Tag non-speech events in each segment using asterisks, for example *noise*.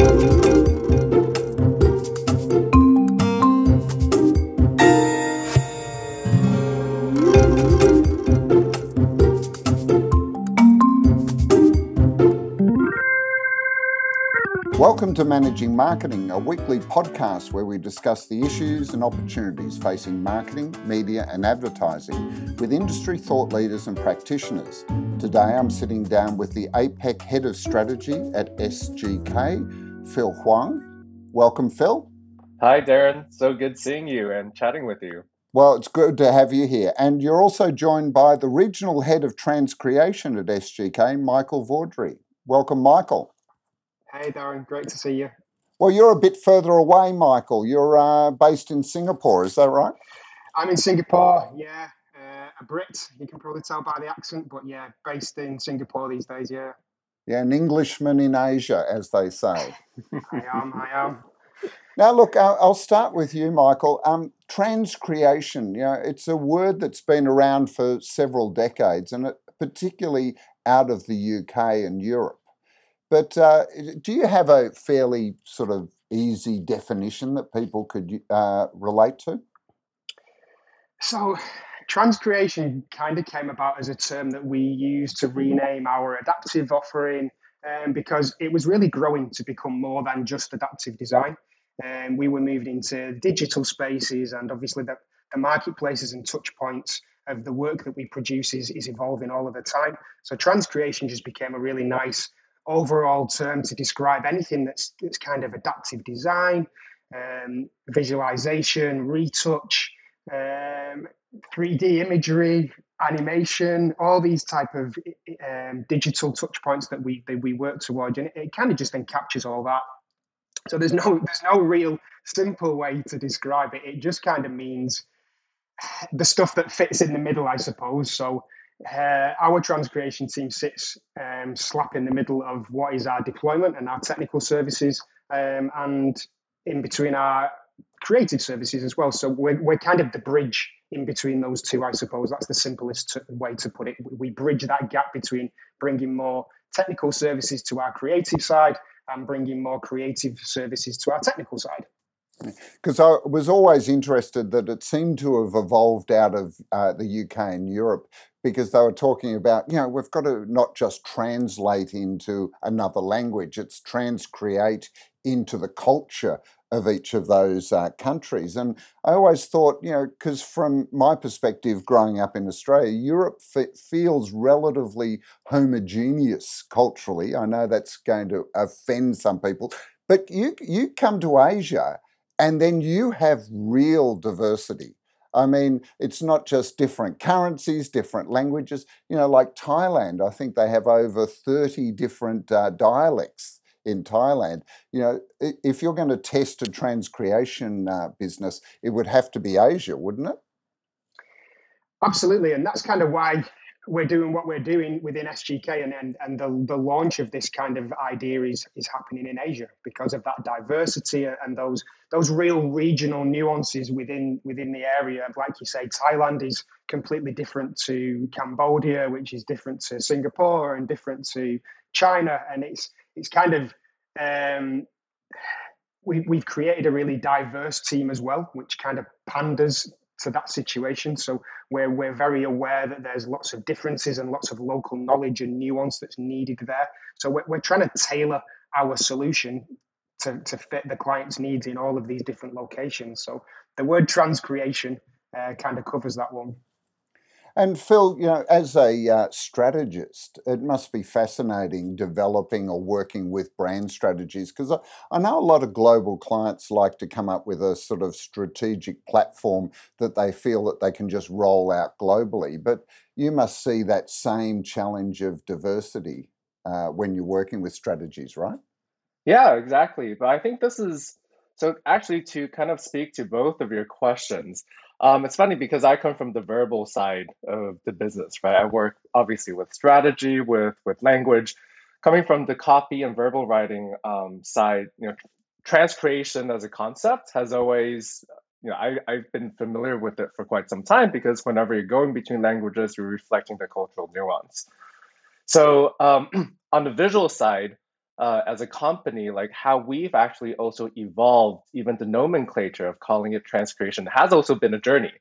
Welcome to Managing Marketing, a weekly podcast where we discuss the issues and opportunities facing marketing, media, and advertising with industry thought leaders and practitioners. Today I'm sitting down with the APAC Head of Strategy at SGK, Phil Huang. Welcome, Phil. Hi, Darren. So good seeing you and chatting with you. Well, it's good to have you here. And you're also joined by the Regional Head of Transcreation at SGK, Michael Vaudry. Welcome, Michael. Hey, Darren, great to see you. Well, you're a bit further away, Michael. You're uh, based in Singapore, is that right? I'm in Singapore, yeah. Uh, a Brit, you can probably tell by the accent, but yeah, based in Singapore these days, yeah. Yeah, an Englishman in Asia, as they say. I am, I am. Now, look, I'll start with you, Michael. Um, transcreation, you know, it's a word that's been around for several decades, and it, particularly out of the UK and Europe. But uh, do you have a fairly sort of easy definition that people could uh, relate to? So, transcreation kind of came about as a term that we used to rename our adaptive offering um, because it was really growing to become more than just adaptive design. Um, we were moving into digital spaces, and obviously, the, the marketplaces and touch points of the work that we produce is, is evolving all of the time. So, transcreation just became a really nice overall term to describe anything that's, that's kind of adaptive design, um, visualization, retouch, um, 3D imagery, animation, all these type of um, digital touch points that we that we work towards, and it, it kind of just then captures all that. So there's no there's no real simple way to describe it. It just kind of means the stuff that fits in the middle, I suppose. So uh, our transcreation team sits um, slap in the middle of what is our deployment and our technical services, um, and in between our creative services as well. So we're, we're kind of the bridge in between those two, I suppose. That's the simplest way to put it. We bridge that gap between bringing more technical services to our creative side and bringing more creative services to our technical side. Because I was always interested that it seemed to have evolved out of uh, the UK and Europe because they were talking about, you know, we've got to not just translate into another language, it's transcreate into the culture of each of those uh, countries. And I always thought, you know, because from my perspective, growing up in Australia, Europe f- feels relatively homogeneous culturally. I know that's going to offend some people, but you you come to Asia, and then you have real diversity. I mean, it's not just different currencies, different languages. You know, like Thailand, I think they have over 30 different uh, dialects in Thailand. You know, if you're going to test a transcreation uh, business, it would have to be Asia, wouldn't it? Absolutely. And that's kind of why we're doing what we're doing within SGK, and and, and the, the launch of this kind of idea is is happening in Asia because of that diversity and those those real regional nuances within within the area. Like you say, Thailand is completely different to Cambodia, which is different to Singapore and different to China, and it's it's kind of um, we, we've created a really diverse team as well, which kind of panders to that situation. So we're, we're very aware that there's lots of differences and lots of local knowledge and nuance that's needed there. So we're, we're trying to tailor our solution to, to fit the client's needs in all of these different locations. So the word transcreation uh, kind of covers that one. And Phil, you know, as a uh, strategist, it must be fascinating developing or working with brand strategies because I, I, know a lot of global clients like to come up with a sort of strategic platform that they feel that they can just roll out globally. But you must see that same challenge of diversity uh, when you're working with strategies, right? Yeah, exactly. But I think this is so actually to kind of speak to both of your questions. Um, it's funny because I come from the verbal side of the business, right? I work obviously with strategy, with with language. Coming from the copy and verbal writing um, side, you know, transcreation as a concept has always, you know, I, I've been familiar with it for quite some time because whenever you're going between languages, you're reflecting the cultural nuance. So um, *clears throat* on the visual side, uh, as a company, like how we've actually also evolved, even the nomenclature of calling it transcreation has also been a journey.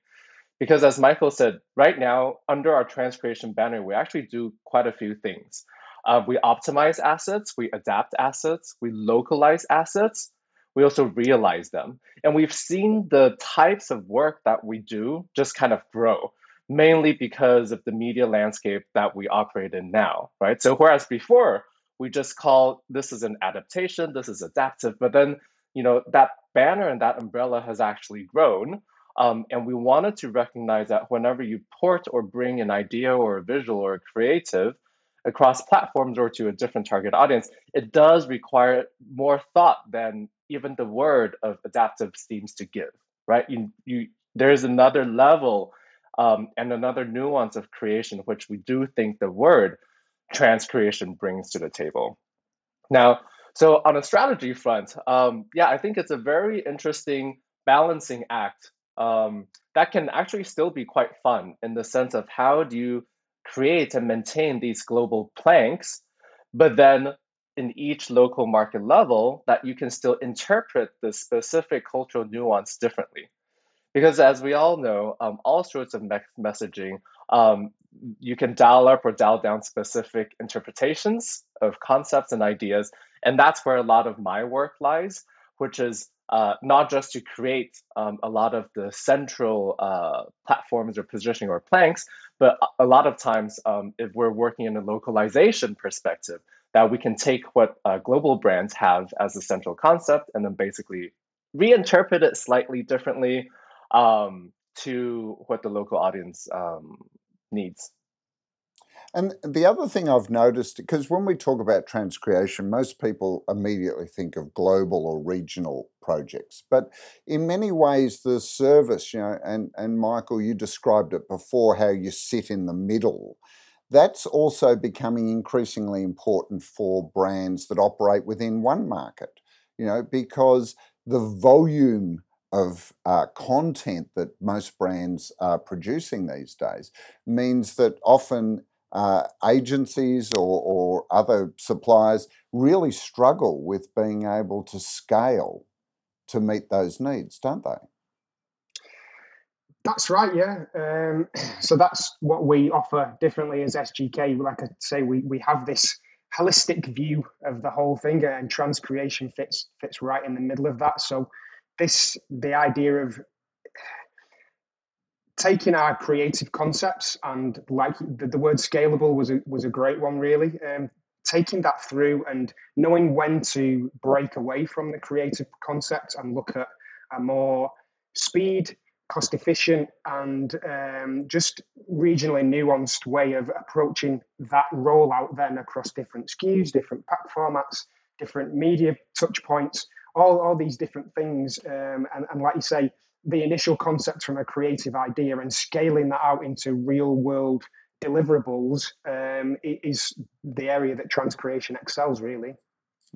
Because as Michael said, right now, under our transcreation banner, we actually do quite a few things. Uh, we optimize assets, we adapt assets, we localize assets, we also realize them. And we've seen the types of work that we do just kind of grow, mainly because of the media landscape that we operate in now, right? So whereas before we just call this is an adaptation, this is adaptive, but then you know that banner and that umbrella has actually grown. Um, and we wanted to recognize that whenever you port or bring an idea or a visual or a creative, across platforms or to a different target audience, it does require more thought than even the word of adaptive seems to give, right? You, you, there's another level um, and another nuance of creation, which we do think the word transcreation brings to the table. Now, so on a strategy front, um, yeah, I think it's a very interesting balancing act um, that can actually still be quite fun in the sense of how do you create and maintain these global planks, but then in each local market level that you can still interpret the specific cultural nuance differently. Because as we all know, um, all sorts of me- messaging, um, you can dial up or dial down specific interpretations of concepts and ideas. And that's where a lot of my work lies, which is uh, not just to create um, a lot of the central uh, platforms or positioning or planks, but a lot of times, um, if we're working in a localization perspective, that we can take what uh, global brands have as a central concept and then basically reinterpret it slightly differently um, to what the local audience um, needs. And the other thing I've noticed, because when we talk about transcreation, most people immediately think of global or regional projects. But in many ways, the service, you know, and, and Michael, you described it before how you sit in the middle. That's also becoming increasingly important for brands that operate within one market, you know, because the volume of uh, content that most brands are producing these days means that often uh, agencies or, or other suppliers really struggle with being able to scale to meet those needs, don't they? That's right, yeah. Um, *clears throat* so that's what we offer differently as SGK. Like I say, we, we have this holistic view of the whole thing, and transcreation fits fits right in the middle of that. So this the idea of taking our creative concepts and like the, the word scalable was a was a great one really. Um, taking that through and knowing when to break away from the creative concept and look at a more speed cost efficient and um, just regionally nuanced way of approaching that rollout then across different SKUs, different pack formats, different media touch points, all, all these different things. Um, and, and like you say, the initial concept from a creative idea and scaling that out into real world deliverables um, is the area that transcreation excels really.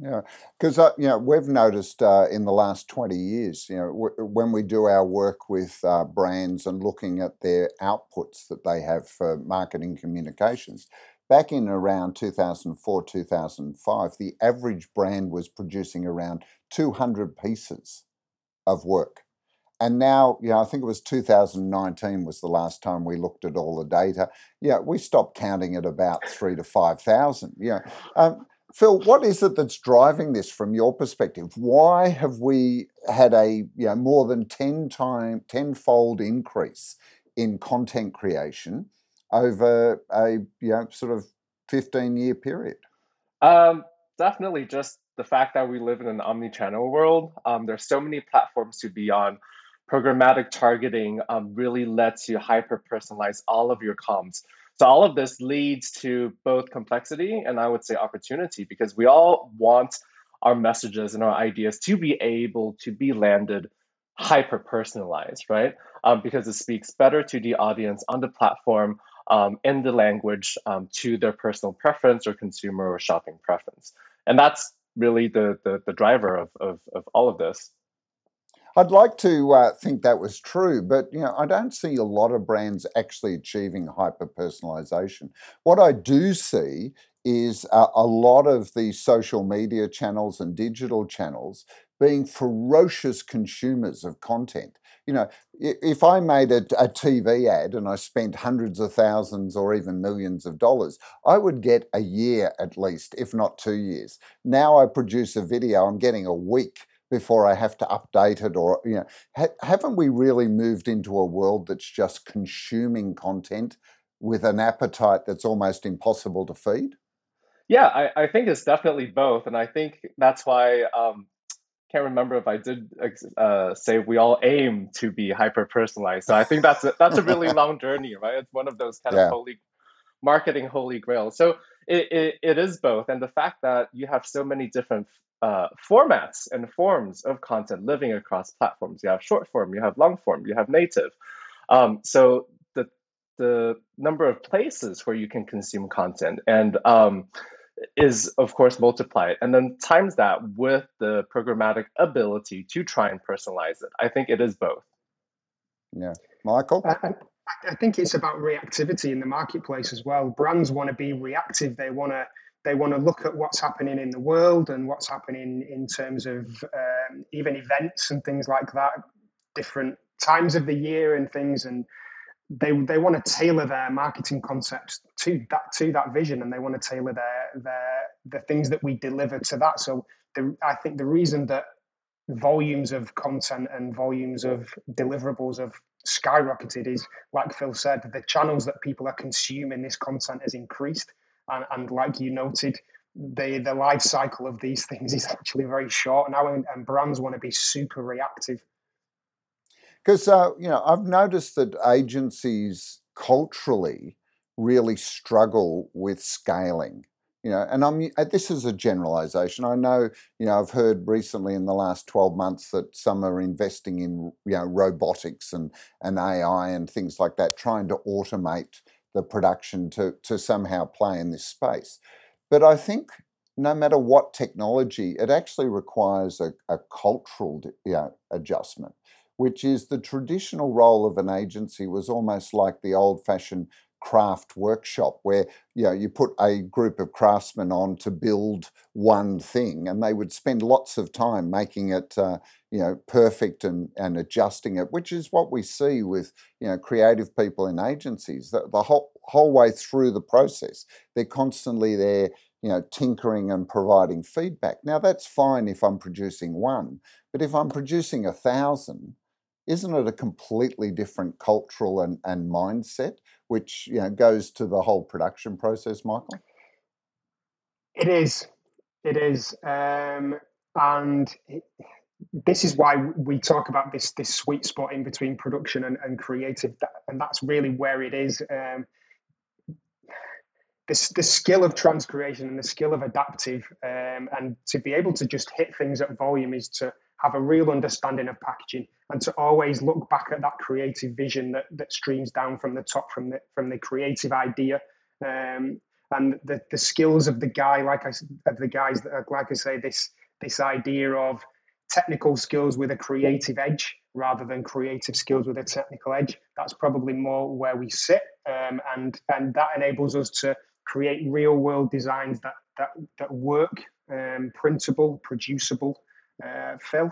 Yeah, because uh, you know we've noticed uh, in the last twenty years, you know, w- when we do our work with uh, brands and looking at their outputs that they have for marketing communications, back in around two thousand four, two thousand five, the average brand was producing around two hundred pieces of work and now, you know, I think it was 2019 was the last time we looked at all the data. Yeah, we stopped counting at about three to 5,000. Yeah. Um, Phil, what is it that's driving this from your perspective? Why have we had a you know, more than 10 time, tenfold increase in content creation over a you know, sort of 15 year period? Um, definitely just the fact that we live in an omni-channel world. Um, there's so many platforms to be on programmatic targeting um, really lets you hyper personalize all of your comms. So all of this leads to both complexity and I would say opportunity because we all want our messages and our ideas to be able to be landed hyper personalized, right? Um, because it speaks better to the audience on the platform um, in the language um, to their personal preference or consumer or shopping preference. And that's really the, the, the driver of, of, of all of this. I'd like to uh, think that was true, but you know, I don't see a lot of brands actually achieving hyper personalization. What I do see is a, a lot of the social media channels and digital channels being ferocious consumers of content. You know, if I made a, a, TV ad and I spent hundreds of thousands or even millions of dollars, I would get a year at least, if not two years. Now I produce a video, I'm getting a week before I have to update it. Or, you know, ha- haven't we really moved into a world that's just consuming content with an appetite that's almost impossible to feed? Yeah, I, I think it's definitely both. And I think that's why um, can't remember if I did uh, say we all aim to be hyper personalized. So I think that's a, that's a really *laughs* long journey, right? It's one of those kind yeah. of holy marketing holy grail. So it, it, it is both, and the fact that you have so many different uh, formats and forms of content living across platforms. You have short form, you have long form, you have native. Um, so the the number of places where you can consume content and um, is of course multiplied and then times that with the programmatic ability to try and personalize it. I think it is both. Yeah. Michael? I, I think it's about reactivity in the marketplace as well. Brands want to be reactive. They want to they want to look at what's happening in the world and what's happening in terms of um, even events and things like that different times of the year and things and they they want to tailor their marketing concepts to that to that vision, and they want to tailor their their the things that we deliver to that. So the, I think the reason that volumes of content and volumes of deliverables have skyrocketed is, like Phil said, the channels that people are consuming this content has increased, and, and like you noted, the the life cycle of these *laughs* things is actually very short now, and, and brands want to be super reactive because, uh, you know, I've noticed that agencies culturally really struggle with scaling. You know, and I'm uh, this is a generalization. I know, you know, I've heard recently in the last 12 months that some are investing in, you know, robotics and, and AI and things like that, trying to automate the production to, to somehow play in this space. But I think no matter what technology, it actually requires a, a cultural you know, adjustment which is the traditional role of an agency was almost like the old fashioned craft workshop where you know you put a group of craftsmen on to build one thing and they would spend lots of time making it uh, you know perfect and and adjusting it which is what we see with you know creative people in agencies. The, the whole whole way through the process they're constantly there you know tinkering and providing feedback. Now that's fine if i'm producing one but if i'm producing a thousand isn't it a completely different cultural and, and mindset, which you know goes to the whole production process, Michael? It is. It is. Um, and it, this is why we talk about this this sweet spot in between production and, and creative, and that's really where it is. Um, this the skill of transcreation and the skill of adaptive, um, and to be able to just hit things at volume is to have a real understanding of packaging and to always look back at that creative vision that, that streams down from the top from the from the creative idea. Um, and the, the skills of the guy like I of the guys that like I say this this idea of technical skills with a creative edge rather than creative skills with a technical edge that's probably more where we sit. Um, and and that enables us to create real world designs that that that work um, printable producible uh, Phil?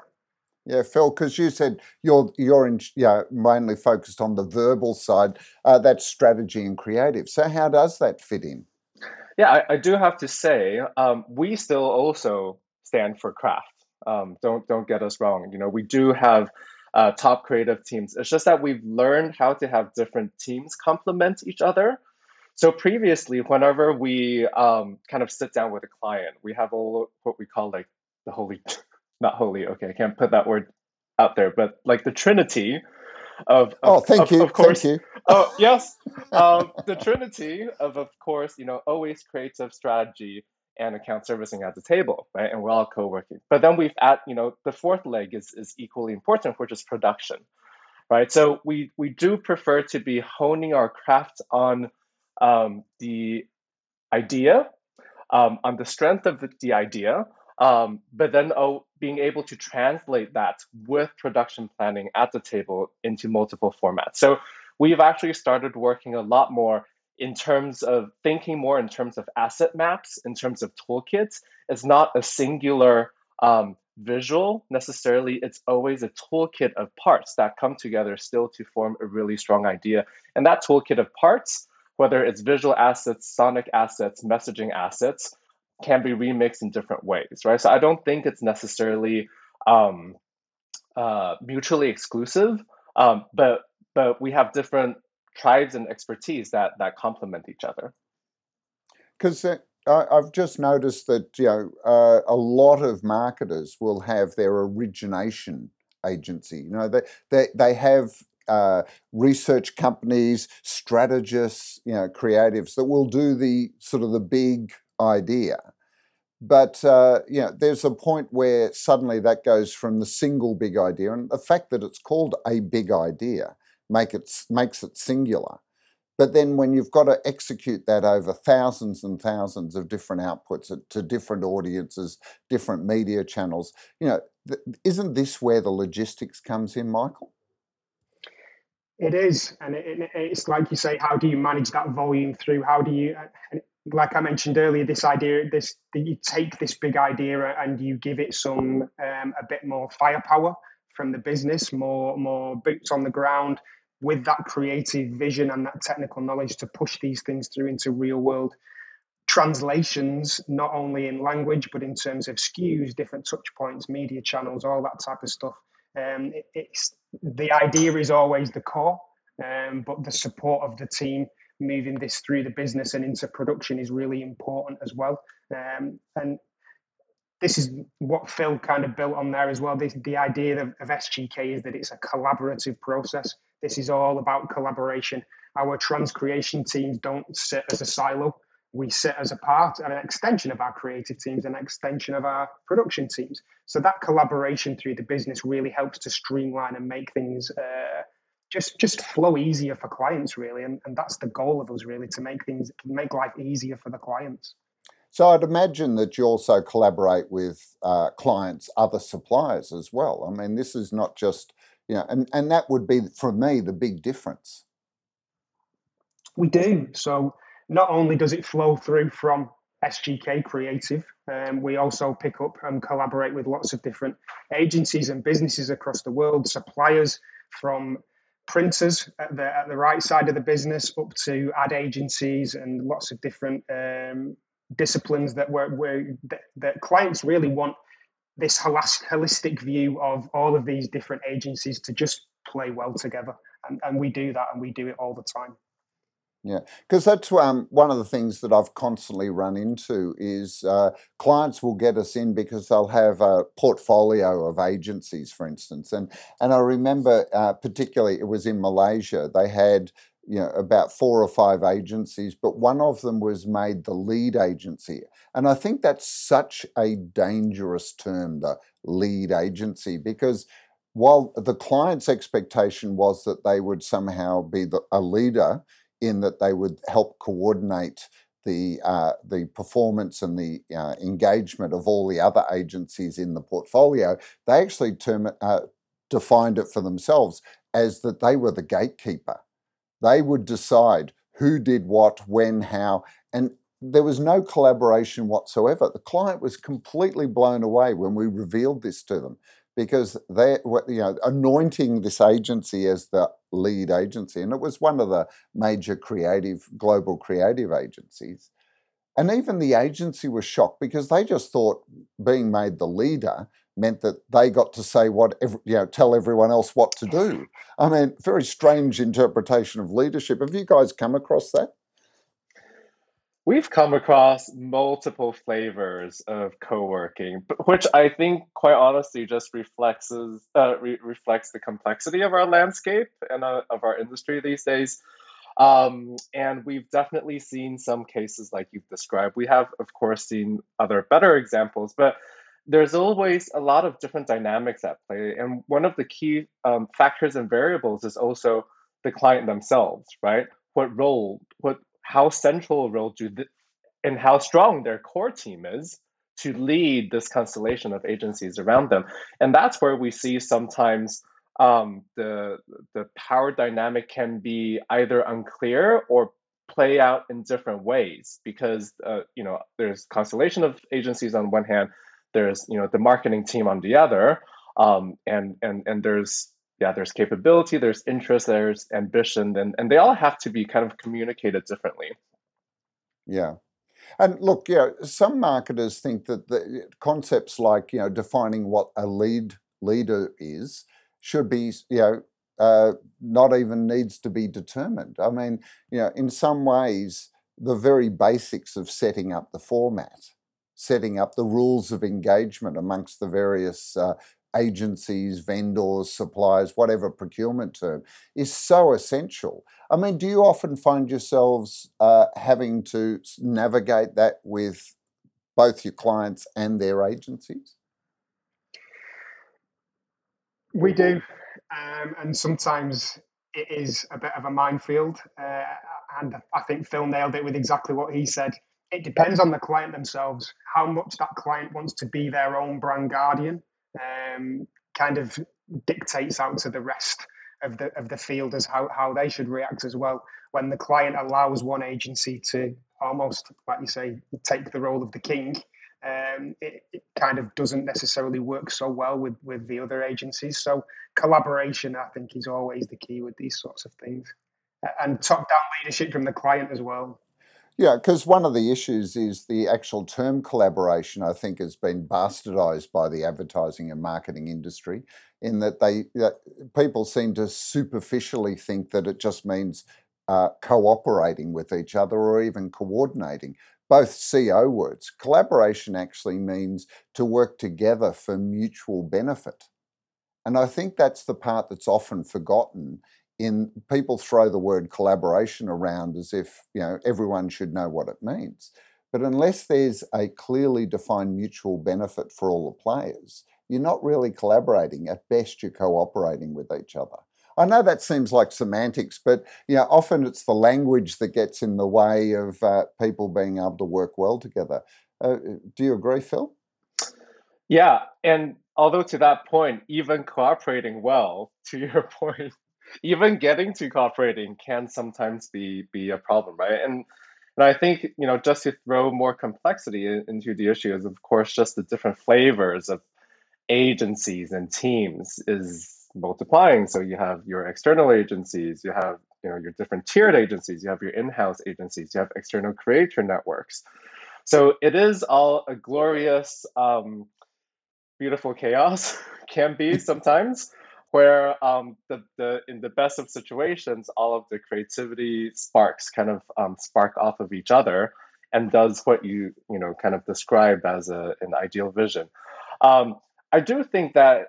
Yeah, Phil, because you said you're you're in, yeah mainly focused on the verbal side. Uh, that's strategy and creative. So how does that fit in? Yeah, I, I do have to say um, we still also stand for craft. Um, don't don't get us wrong. You know, we do have uh, top creative teams. It's just that we've learned how to have different teams complement each other. So previously, whenever we um, kind of sit down with a client, we have all what we call like the holy *laughs* not holy. Okay, I can't put that word out there, but like the Trinity of, of oh, thank of, you, of course. Thank you. *laughs* oh yes, um, the Trinity of of course, you know, always creative strategy and account servicing at the table, right? And we're all co-working. But then we've at you know the fourth leg is is equally important, which is production, right? So we we do prefer to be honing our craft on um, the idea, um, on the strength of the, the idea, um, but then oh, being able to translate that with production planning at the table into multiple formats. So we've actually started working a lot more in terms of thinking more in terms of asset maps, in terms of toolkits. It's not a singular um, visual necessarily. It's always a toolkit of parts that come together still to form a really strong idea. And that toolkit of parts, whether it's visual assets, sonic assets, messaging assets, can be remixed in different ways, right? So I don't think it's necessarily um, uh, mutually exclusive, um, but but we have different tribes and expertise that that complement each other. Because uh, I've just noticed that you know uh, a lot of marketers will have their origination agency. You know they they they have uh, research companies, strategists, you know, creatives that will do the sort of the big idea. But uh, you know, there's a point where suddenly that goes from the single big idea, and the fact that it's called a big idea make it makes it singular. But then when you've got to execute that over thousands and thousands of different outputs to different audiences, different media channels, you know, isn't this where the logistics comes in, Michael? It is, and it, it's like you say, how do you manage that volume through? How do you, like I mentioned earlier, this idea, this that you take this big idea and you give it some um, a bit more firepower from the business, more more boots on the ground, with that creative vision and that technical knowledge to push these things through into real world translations, not only in language, but in terms of SKUs, different touch points, media channels, all that type of stuff. Um, it, it's the idea is always the core, um, but the support of the team moving this through the business and into production is really important as well. Um, and this is what Phil kind of built on there as well. The, the idea of, of SGK is that it's a collaborative process. This is all about collaboration. Our trans creation teams don't sit as a silo. We sit as a part and an extension of our creative teams, an extension of our production teams. So that collaboration through the business really helps to streamline and make things uh, just just flow easier for clients, really. And, and that's the goal of us, really, to make things make life easier for the clients. So I'd imagine that you also collaborate with uh, clients, other suppliers as well. I mean, this is not just you know, and, and that would be for me the big difference. We do. So not only does it flow through from SGK Creative, um, we also pick up and collaborate with lots of different agencies and businesses across the world, suppliers from printers at the, at the right side of the business up to ad agencies and lots of different um, disciplines that, we're, we're, that, that clients really want this holistic view of all of these different agencies to just play well together. And, and we do that and we do it all the time. Yeah, because that's um, one of the things that I've constantly run into is uh, clients will get us in because they'll have a portfolio of agencies, for instance, and and I remember uh, particularly it was in Malaysia they had you know about four or five agencies but one of them was made the lead agency and i think that's such a dangerous term the lead agency because while the client's expectation was that they would somehow be the, a leader in that they would help coordinate the uh, the performance and the uh, engagement of all the other agencies in the portfolio, they actually term, uh, defined it for themselves as that they were the gatekeeper they would decide who did what, when, how, and there was no collaboration whatsoever. The client was completely blown away when we revealed this to them because they were, you know, anointing this agency as the lead agency, and it was one of the major creative, global creative agencies. And even the agency was shocked because they just thought being made the leader meant that they got to say what you know tell everyone else what to do. I mean very strange interpretation of leadership. Have you guys come across that we've come across multiple flavors of co-working which i think quite honestly just reflects uh, re- reflects the complexity of our landscape and uh, of our industry these days um, and we've definitely seen some cases like you've described we have of course seen other better examples but there's always a lot of different dynamics at play. And one of the key um, factors and variables is also the client themselves, right? What role, what, how central a role do, and how strong their core team is to lead this constellation of agencies around them. And that's where we see sometimes um, the the power dynamic can be either unclear or play out in different ways because uh, you know there's constellation of agencies on one hand, there's you know the marketing team on the other, um, and and and there's yeah there's capability, there's interest, there's ambition, and and they all have to be kind of communicated differently. Yeah. And look, yeah, some marketers think that the concepts like you know defining what a lead leader is should be you know uh, not even needs to be determined. I mean, you know, in some ways, the very basics of setting up the format, setting up the rules of engagement amongst the various uh, agencies, vendors, suppliers, whatever procurement term, is so essential. I mean, do you often find yourselves uh, having to navigate that with both your clients and their agencies? We do, um, and sometimes it is a bit of a minefield. Uh, and I think Phil nailed it with exactly what he said. It depends on the client themselves, how much that client wants to be their own brand guardian. Um, kind of dictates out to the rest of the of the field as how, how they should react as well. When the client allows one agency to almost, like you say, take the role of the king, um, it, it, kind of doesn't necessarily work so well with with the other agencies. So collaboration, I think, is always the key with these sorts of things, and top down leadership from the client as well. Yeah, because one of the issues is the actual term collaboration. I think has been bastardized by the advertising and marketing industry, in that they that people seem to superficially think that it just means uh, cooperating with each other or even coordinating both CO words. Collaboration actually means to work together for mutual benefit. And I think that's the part that's often forgotten in people throw the word collaboration around as if, you know, everyone should know what it means. But unless there's a clearly defined mutual benefit for all the players, you're not really collaborating. At best, you're cooperating with each other. I know that seems like semantics, but you know, often it's the language that gets in the way of uh, people being able to work well together. Uh, do you agree, Phil? Yeah, and although to that point, even cooperating well, to your *laughs* point, even getting to cooperating can sometimes be be a problem, right? And and I think you know just to throw more complexity into the issue is of course just the different flavors of agencies and teams is multiplying. So you have your external agencies, you have you know your different tiered agencies, you have your in-house agencies, you have external creator networks. So it is all a glorious, um, beautiful chaos *laughs* can be sometimes, where um, the, the in the best of situations, all of the creativity sparks kind of um, spark off of each other and does what you you know kind of described as a, an ideal vision. Um, I do think that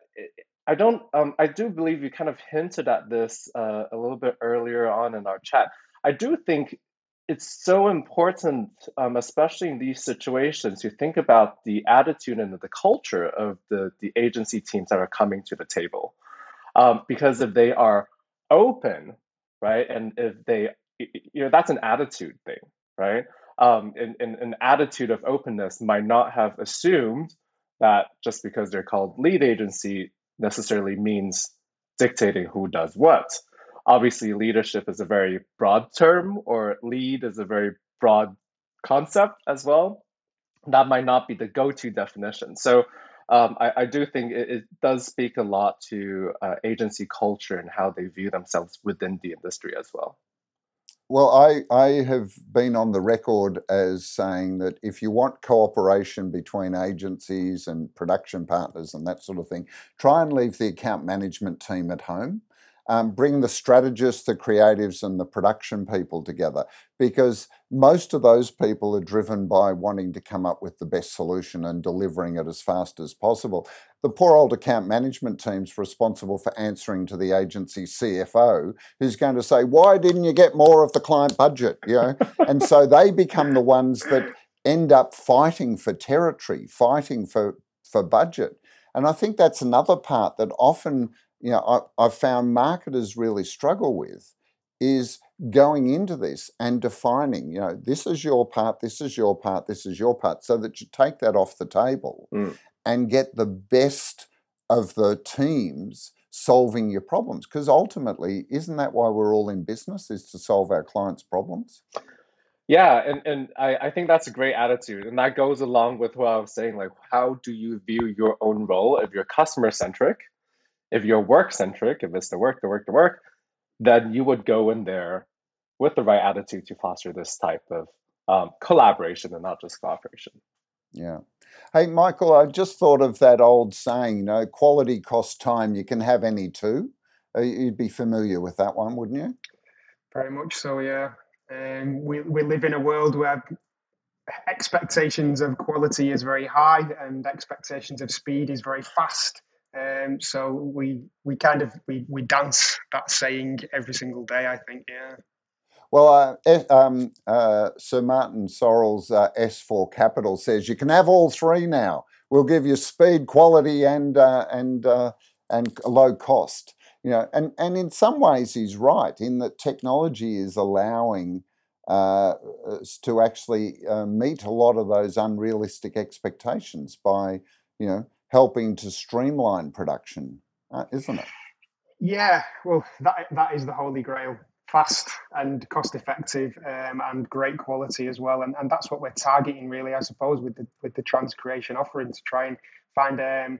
I don't. Um, I do believe you kind of hinted at this uh, a little bit earlier on in our chat. I do think it's so important, um, especially in these situations, to think about the attitude and the culture of the the agency teams that are coming to the table, um, because if they are open, right, and if they, you know, that's an attitude thing, right? Um, and, and an attitude of openness might not have assumed that just because they're called lead agency necessarily means dictating who does what. Obviously, leadership is a very broad term, or lead is a very broad concept as well. That might not be the go to definition. So, um, I, I, do think it, it, does speak a lot to uh, agency culture and how they view themselves within the industry as well. Well, I, I have been on the record as saying that if you want cooperation between agencies and production partners and that sort of thing, try and leave the account management team at home um, bring the strategists, the creatives, and the production people together because most of those people are driven by wanting to come up with the best solution and delivering it as fast as possible. The poor old account management team's responsible for answering to the agency CFO, who's going to say, "Why didn't you get more of the client budget?" You know, and so they become the ones that end up fighting for territory, fighting for for budget. And I think that's another part that often you know, I, I've found marketers really struggle with is going into this and defining, you know, this is your part, this is your part, this is your part, so that you take that off the table mm. and get the best of the teams solving your problems. Because ultimately isn't that why we're all in business is to solve our clients problems? Yeah and, and I, I think that's a great attitude and that goes along with what i was saying like how do you view your own role if you're customer centric if you're work centric if it's the work the work the work then you would go in there with the right attitude to foster this type of um, collaboration and not just cooperation yeah Hey, Michael, I just thought of that old saying, you know, quality costs time. You can have any two. Uh, you'd be familiar with that one, wouldn't you? Very much so, yeah. Um, we, we live in a world where expectations of quality is very high and expectations of speed is very fast. Um, so we we kind of we, we dance that saying every single day. I think, yeah. Well, uh, um, uh, Sir Martin Sorrell's uh, S4 Capital says you can have all three now. We'll give you speed, quality, and uh, and uh, and low cost. You know, and and in some ways he's right in that technology is allowing uh, us to actually meet a lot of those unrealistic expectations by you know helping to streamline production, isn't it? Yeah, well, that that is the holy grail fast and cost effective um, and great quality as well. And, and that's what we're targeting really, I suppose, with the with the transcreation offering to try and find um,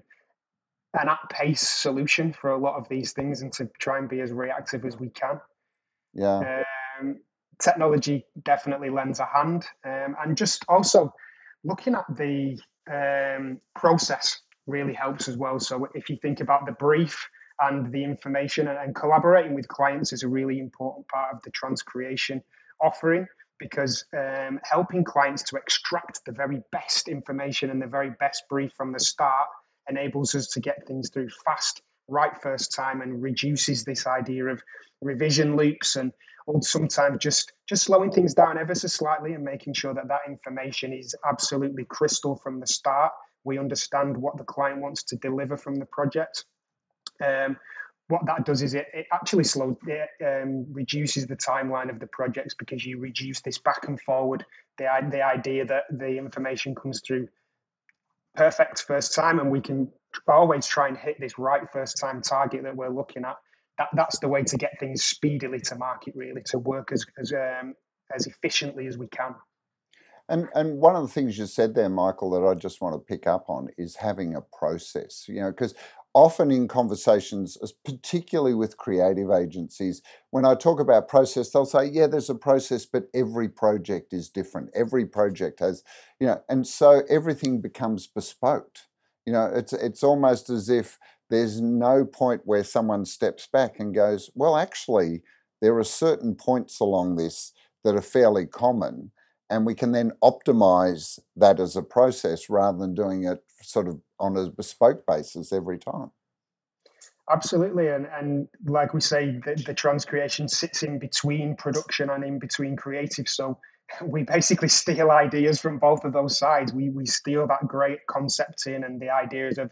an at pace solution for a lot of these things and to try and be as reactive as we can. Yeah. Um, technology definitely lends a hand, um, and just also looking at the um, process really helps as well. So if you think about the brief and the information and, and collaborating with clients is a really important part of the transcreation offering because um, helping clients to extract the very best information and the very best brief from the start enables us to get things through fast right first time and reduces this idea of revision loops and sometimes just just slowing things down ever so slightly and making sure that that information is absolutely crystal from the start we understand what the client wants to deliver from the project um, what that does is it, it actually slows, it um, reduces the timeline of the projects because you reduce this back and forward. The, the idea that the information comes through perfect first time and we can always try and hit this right first time target that we're looking at. That, that's the way to get things speedily to market, really, to work as, as, um, as efficiently as we can. And and one of the things you said there, Michael, that I just want to pick up on is having a process. You know, because often in conversations, particularly with creative agencies, when I talk about process, they'll say, yeah, there's a process, but every project is different. Every project has, you know, and so everything becomes bespoke. You know, it's it's almost as if there's no point where someone steps back and goes, well, actually, there are certain points along this that are fairly common and we can then optimize that as a process rather than doing it sort of on a bespoke basis every time. Absolutely, and and like we say, the, the transcreation sits in between production and in between creative. So *laughs* we basically steal ideas from both of those sides. We we steal that great concept in and the ideas of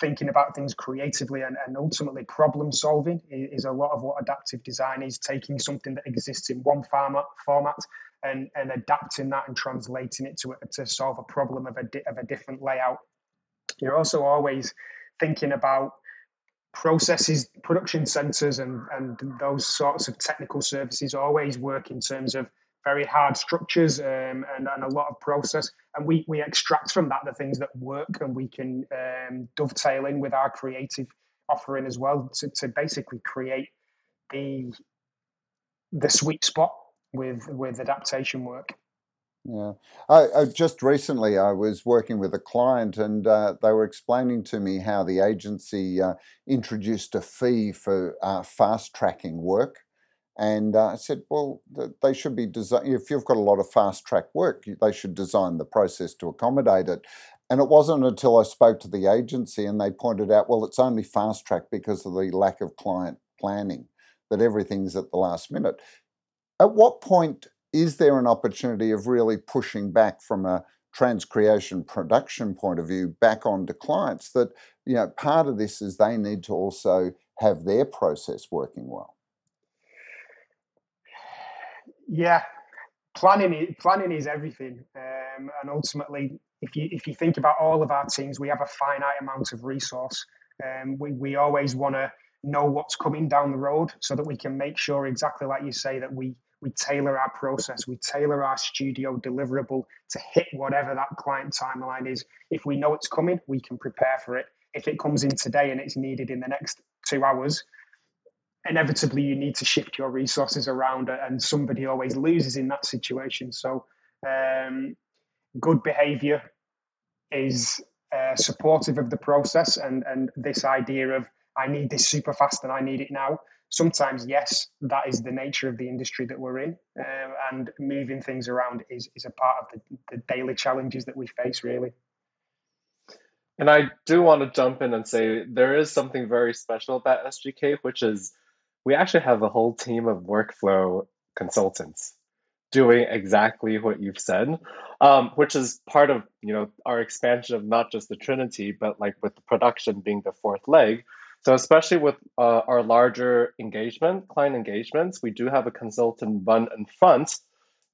thinking about things creatively and, and ultimately problem solving is, a lot of what adaptive design is taking something that exists in one format format and, and adapting that and translating it to to solve a problem of a of a different layout you're also always thinking about processes, production centers, and, and those sorts of technical services always work in terms of very hard structures um, and, and a lot of process. And we, we extract from that the things that work and we can um, dovetail in with our creative offering as well to, to basically create the the sweet spot with with adaptation work. Yeah, I, I, just recently I was working with a client, and uh, they were explaining to me how the agency uh, introduced a fee for uh, fast tracking work, and uh, I said, well, they should be design. If you've got a lot of fast track work, they should design the process to accommodate it. And it wasn't until I spoke to the agency and they pointed out, well, it's only fast track because of the lack of client planning, that everything's at the last minute. At what point is there an opportunity of really pushing back from a transcreation production point of view back onto clients that you know part of this is they need to also have their process working well? Yeah. Planning planning is everything um, and ultimately if you if you think about all of our teams we have a finite amount of resource. Um, we, we always want to know what's coming down the road so that we can make sure exactly like you say that we we tailor our process. We tailor our studio deliverable to hit whatever that client timeline is. If we know it's coming we can prepare for it. If it comes in today and it's needed in the next two hours inevitably you need to shift your resources around and somebody always loses in that situation. So um, good behavior is uh, supportive of the process and and this idea of I need this super fast and I need it now. Sometimes, yes, that is the nature of the industry that we're in, uh, and moving things around is is a part of the, the daily challenges that we face, really. And I do want to jump in and say there is something very special about SGK, which is we actually have a whole team of workflow consultants doing exactly what you've said, um, which is part of you know our expansion of not just the Trinity, but like with the production being the fourth leg. So especially with uh, our larger engagement, client engagements, we do have a consultant run in front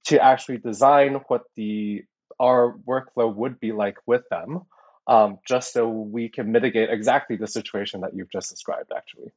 to actually design what the our workflow would be like with them, um, just so we can mitigate exactly the situation that you've just described. Actually.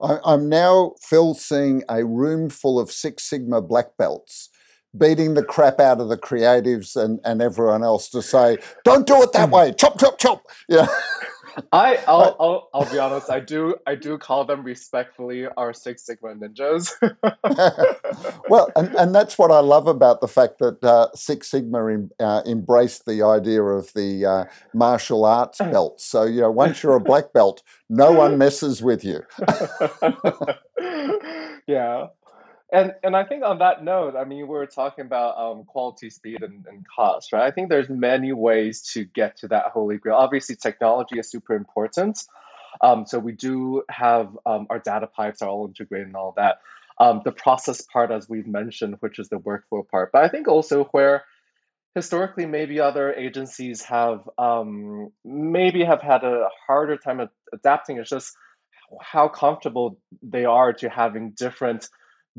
I'm now, Phil, seeing a room full of Six Sigma black belts beating the crap out of the creatives and, and everyone else to say, don't do it that *laughs* way, chop, chop, chop. Yeah. *laughs* I *laughs* I'll, I'll, I'll be honest. I do I do call them respectfully our Six Sigma ninjas. *laughs* well, and, and that's what I love about the fact that uh, Six Sigma em, uh, embraced the idea of the uh, martial arts *laughs* belt. So you know, once you're a black belt, no one messes with you. yeah, and and I think on that note, I mean, we were talking about um, quality, speed, and, and cost, right? I think there's many ways to get to that holy grail. Obviously, technology is super important. Um, so we do have um, our data pipes are all integrated and all that. Um, the process part, as we've mentioned, which is the workflow part, but I think also where historically maybe other agencies have um, maybe have had a harder time adapting. It's just how comfortable they are to having different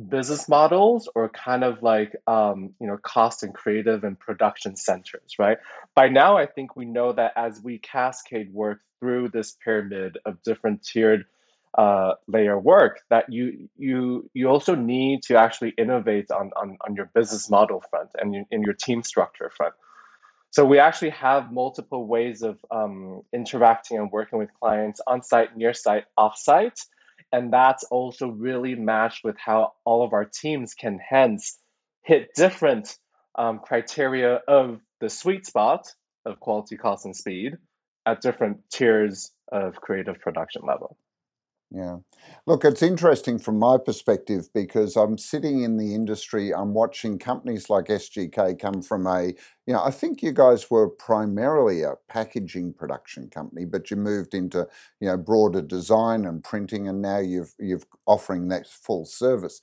business models or kind of like um, you know cost and creative and production centers right? By now i think we know that as we cascade work through this pyramid of different tiered uh, layer work that you you you also need to actually innovate on on, on your business model front and in your team structure front. So we actually have multiple ways of um, interacting and working with clients on site near site off site and that's also really matched with how all of our teams can hence hit different um, criteria of the sweet spot of quality, cost, and speed at different tiers of creative production level. Yeah. Look, it's interesting from my perspective because I'm sitting in the industry, I'm watching companies like SGK come from a, you know, I think you guys were primarily a packaging production company, but you moved into, you know, broader design and printing and now you've you've offering that full service.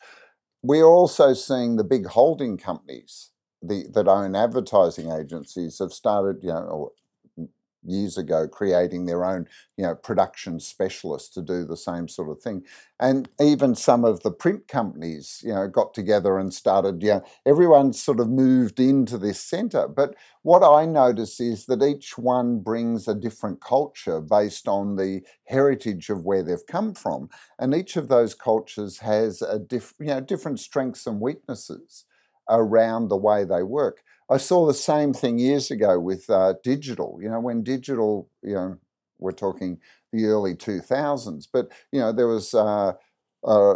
We're also seeing the big holding companies the, that own advertising agencies have started, you know, years ago creating their own you know production specialists to do the same sort of thing. And even some of the print companies you know got together and started you know everyone sort of moved into this center. But what i notice is that each one brings a different culture based on the heritage of where they've come from. And each of those cultures has a diff, you know different strengths and weaknesses around the way they work I saw the same thing years ago with uh, digital. You know, when digital, you know, we're talking the early 2000s, but, you know, there was uh, uh,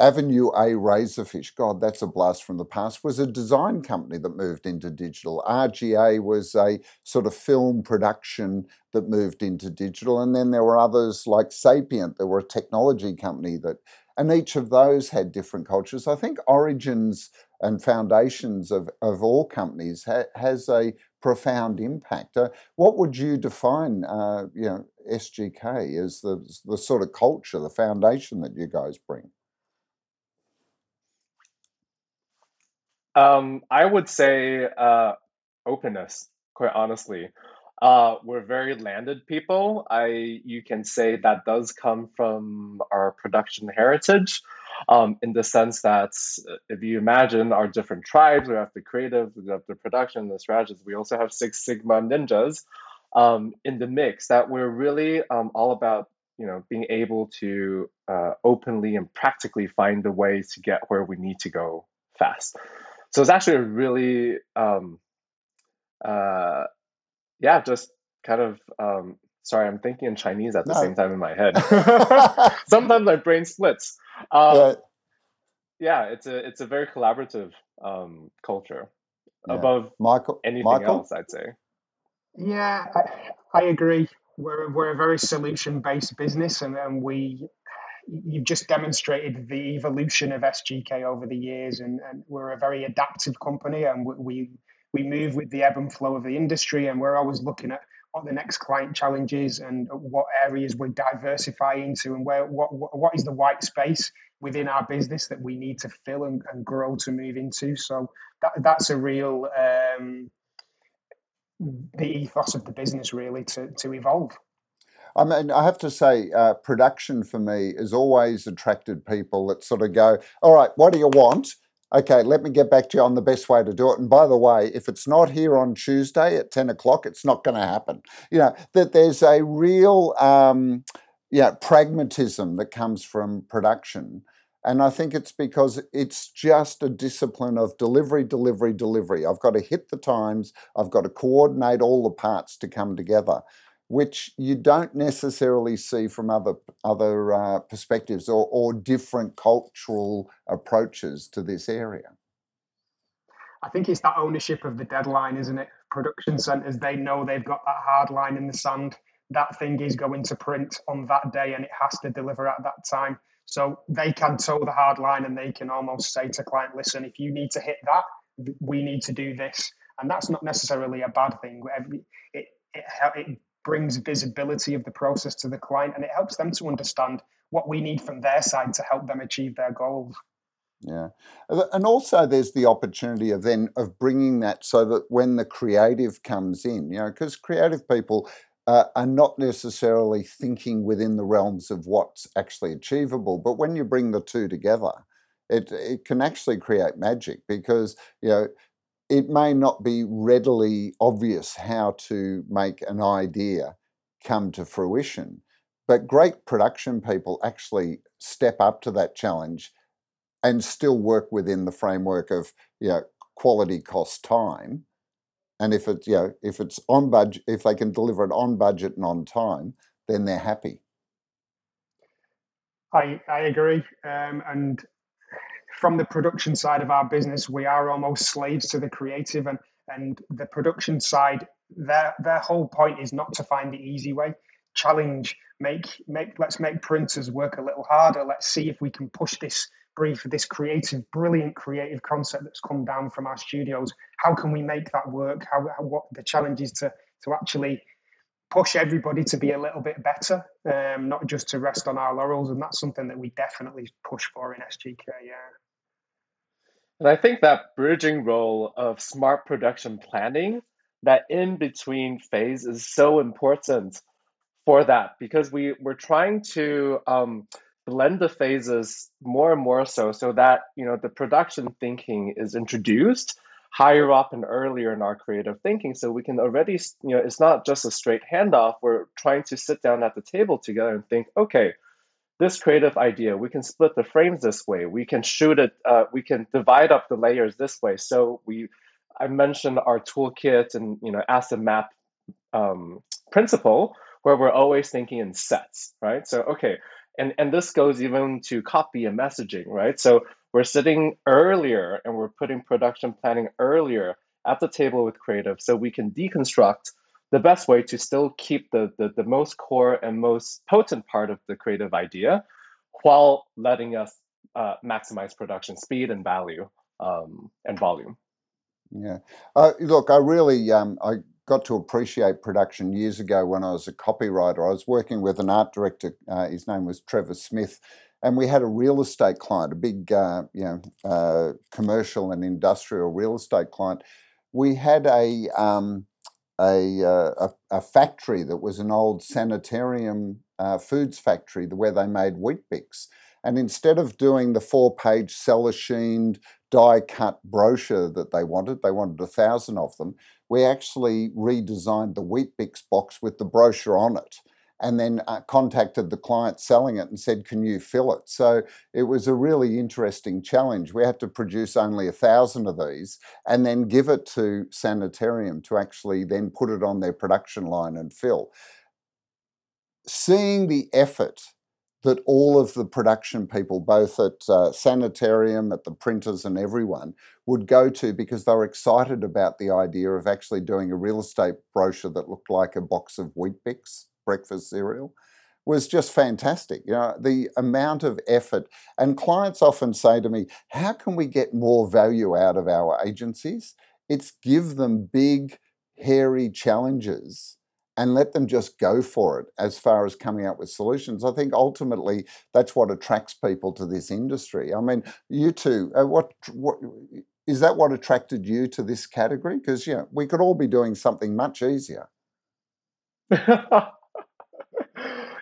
Avenue A Razorfish, God, that's a blast from the past, was a design company that moved into digital. RGA was a sort of film production that moved into digital. And then there were others like Sapient, there were a technology company that, and each of those had different cultures. I think Origins and foundations of, of all companies ha, has a profound impact. Uh, what would you define, uh, you know, SGK as the the sort of culture, the foundation that you guys bring? Um, I would say uh, openness. Quite honestly, uh, we're very landed people. I you can say that does come from our production heritage um, in the sense that uh, if you imagine our different tribes, we have the creative, we have the production, the strategists, we also have Six Sigma ninjas um, in the mix that we're really um, all about you know being able to uh, openly and practically find the ways to get where we need to go fast. So it's actually a really um, uh, yeah, just kind of um, sorry, I'm thinking in Chinese at the no. same time in my head. *laughs* Sometimes my brain splits. Um, yeah, it's a it's a very collaborative um, culture yeah. above Michael, anything Michael? else. I'd say. Yeah, I, I agree. We're we're a very solution based business, and, and we you've just demonstrated the evolution of SGK over the years, and, and we're a very adaptive company, and we we move with the ebb and flow of the industry, and we're always looking at what the next client challenges and what areas we diversify into, and where what what is the white space within our business that we need to fill and, and grow to move into. So that that's a real um, the ethos of the business really to to evolve. I mean, I have to say, uh, production for me has always attracted people that sort of go, "All right, what do you want?" Okay, let me get back to you on the best way to do it. And by the way, if it's not here on Tuesday at 10 o'clock, it's not going to happen. You know, that there's a real um, yeah, pragmatism that comes from production. And I think it's because it's just a discipline of delivery, delivery, delivery. I've got to hit the times, I've got to coordinate all the parts to come together which you don't necessarily see from other other uh, perspectives or, or different cultural approaches to this area. I think it's that ownership of the deadline, isn't it? Production centres, they know they've got that hard line in the sand. That thing is going to print on that day and it has to deliver at that time. So they can toe the hard line and they can almost say to client, listen, if you need to hit that, we need to do this. And that's not necessarily a bad thing. It, it, it brings visibility of the process to the client and it helps them to understand what we need from their side to help them achieve their goals. Yeah, and also there's the opportunity of then of bringing that so that when the creative comes in, you know, because creative people uh, are not necessarily thinking within the realms of what's actually achievable, but when you bring the two together, it it can actually create magic because you know it may not be readily obvious how to make an idea come to fruition, but great production people actually step up to that challenge and still work within the framework of you know quality cost time. And if it's you know if it's on budget if they can deliver it on budget and on time then they're happy. I i agree um, and from the production side of our business, we are almost slaves to the creative and and the production side. Their their whole point is not to find the easy way. Challenge, make make let's make printers work a little harder. Let's see if we can push this brief, this creative, brilliant creative concept that's come down from our studios. How can we make that work? How, how what the challenge is to to actually push everybody to be a little bit better, um, not just to rest on our laurels. And that's something that we definitely push for in SGK. Yeah. And I think that bridging role of smart production planning, that in between phase is so important for that because we, we're trying to um, blend the phases more and more so so that you know the production thinking is introduced higher up and earlier in our creative thinking. So we can already you know it's not just a straight handoff. We're trying to sit down at the table together and think okay this creative idea, we can split the frames this way. We can shoot it. Uh, we can divide up the layers this way. So we, I mentioned our toolkit and you know asset map um, principle, where we're always thinking in sets, right? So okay, and and this goes even to copy and messaging, right? So we're sitting earlier and we're putting production planning earlier at the table with creative, so we can deconstruct the best way to still keep the, the, the most core and most potent part of the creative idea while letting us uh, maximize production speed and value um, and volume. Yeah. Uh, look, I really um, I got to appreciate production years ago when I was a copywriter. I was working with an art director. Uh, his name was Trevor Smith, and we had a real estate client, a big uh, you know uh, commercial and industrial real estate client. We had a um, a, uh, a, a, factory that was an old sanitarium uh, foods factory where they made Weet-Bix. And instead of doing the four page cellophane die cut brochure that they wanted, they wanted a thousand of them, we actually redesigned the Weet-Bix box with the brochure on it. And then uh, contacted the client selling it and said, Can you fill it? So it was a really interesting challenge. We had to produce only a thousand of these and then give it to Sanitarium to actually then put it on their production line and fill. Seeing the effort that all of the production people, both at uh, Sanitarium, at the printers, and everyone, would go to because they were excited about the idea of actually doing a real estate brochure that looked like a box of Weet-Bix breakfast cereal was just fantastic. You know, the amount of effort, and clients often say to me, How can we get more value out of our agencies? It's give them big, hairy challenges and let them just go for it as far as coming up with solutions. I think ultimately that's what attracts people to this industry. I mean, you two, uh, what, what is that what attracted you to this category? Because know, we could all be doing something much easier. *laughs*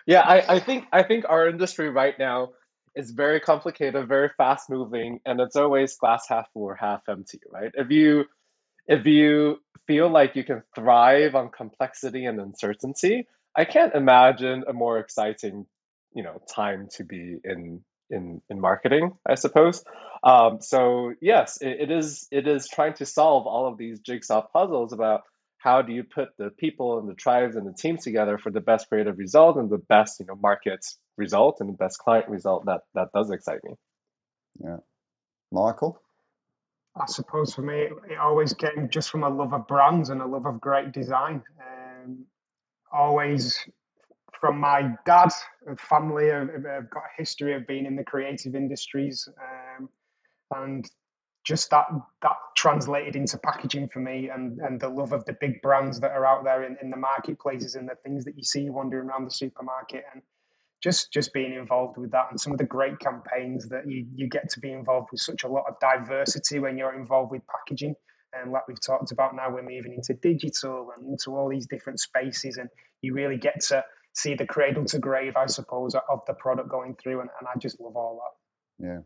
yeah, I, I think I think our industry right now is very complicated, very fast moving, and it's always glass half full or half empty, right? If you if you feel like you can thrive on complexity and uncertainty, I can't imagine a more exciting, you know, time to be in in in marketing. I suppose. Um, so yes, it, it is it is trying to solve all of these jigsaw puzzles about how do you put the people and the tribes and the teams together for the best creative result and the best you know market result and the best client result that that does excite me. Yeah, Michael. I suppose for me, it always came just from a love of brands and a love of great design. Um, always from my dad, family, I've, I've, got a history of being in the creative industries, um, and just that that translated into packaging for me, and and the love of the big brands that are out there in, in the marketplaces and the things that you see wandering around the supermarket and just just being involved with that and some of the great campaigns that you, you get to be involved with such a lot of diversity when you're involved with packaging. And like we've talked about now we're moving into digital and into all these different spaces and you really get to see the cradle to grave i suppose of the product going through and, and i just love all that. Yeah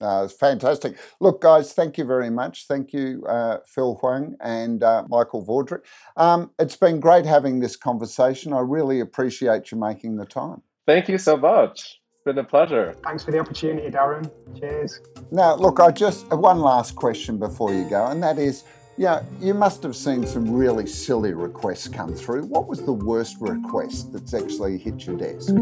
uh, it's fantastic. Look, guys, thank you very much. Thank you, uh, Phil Huang and uh, Michael Vaudrick. Um, it's been great having this conversation. I really appreciate you making the time. Thank you so much. It's been a pleasure. Thanks for the opportunity, Darren. Cheers. Now, look, I just uh, one last question before you go, and that is, yeah, you must have seen some really silly requests come through. What was the worst request that's actually hit your desk?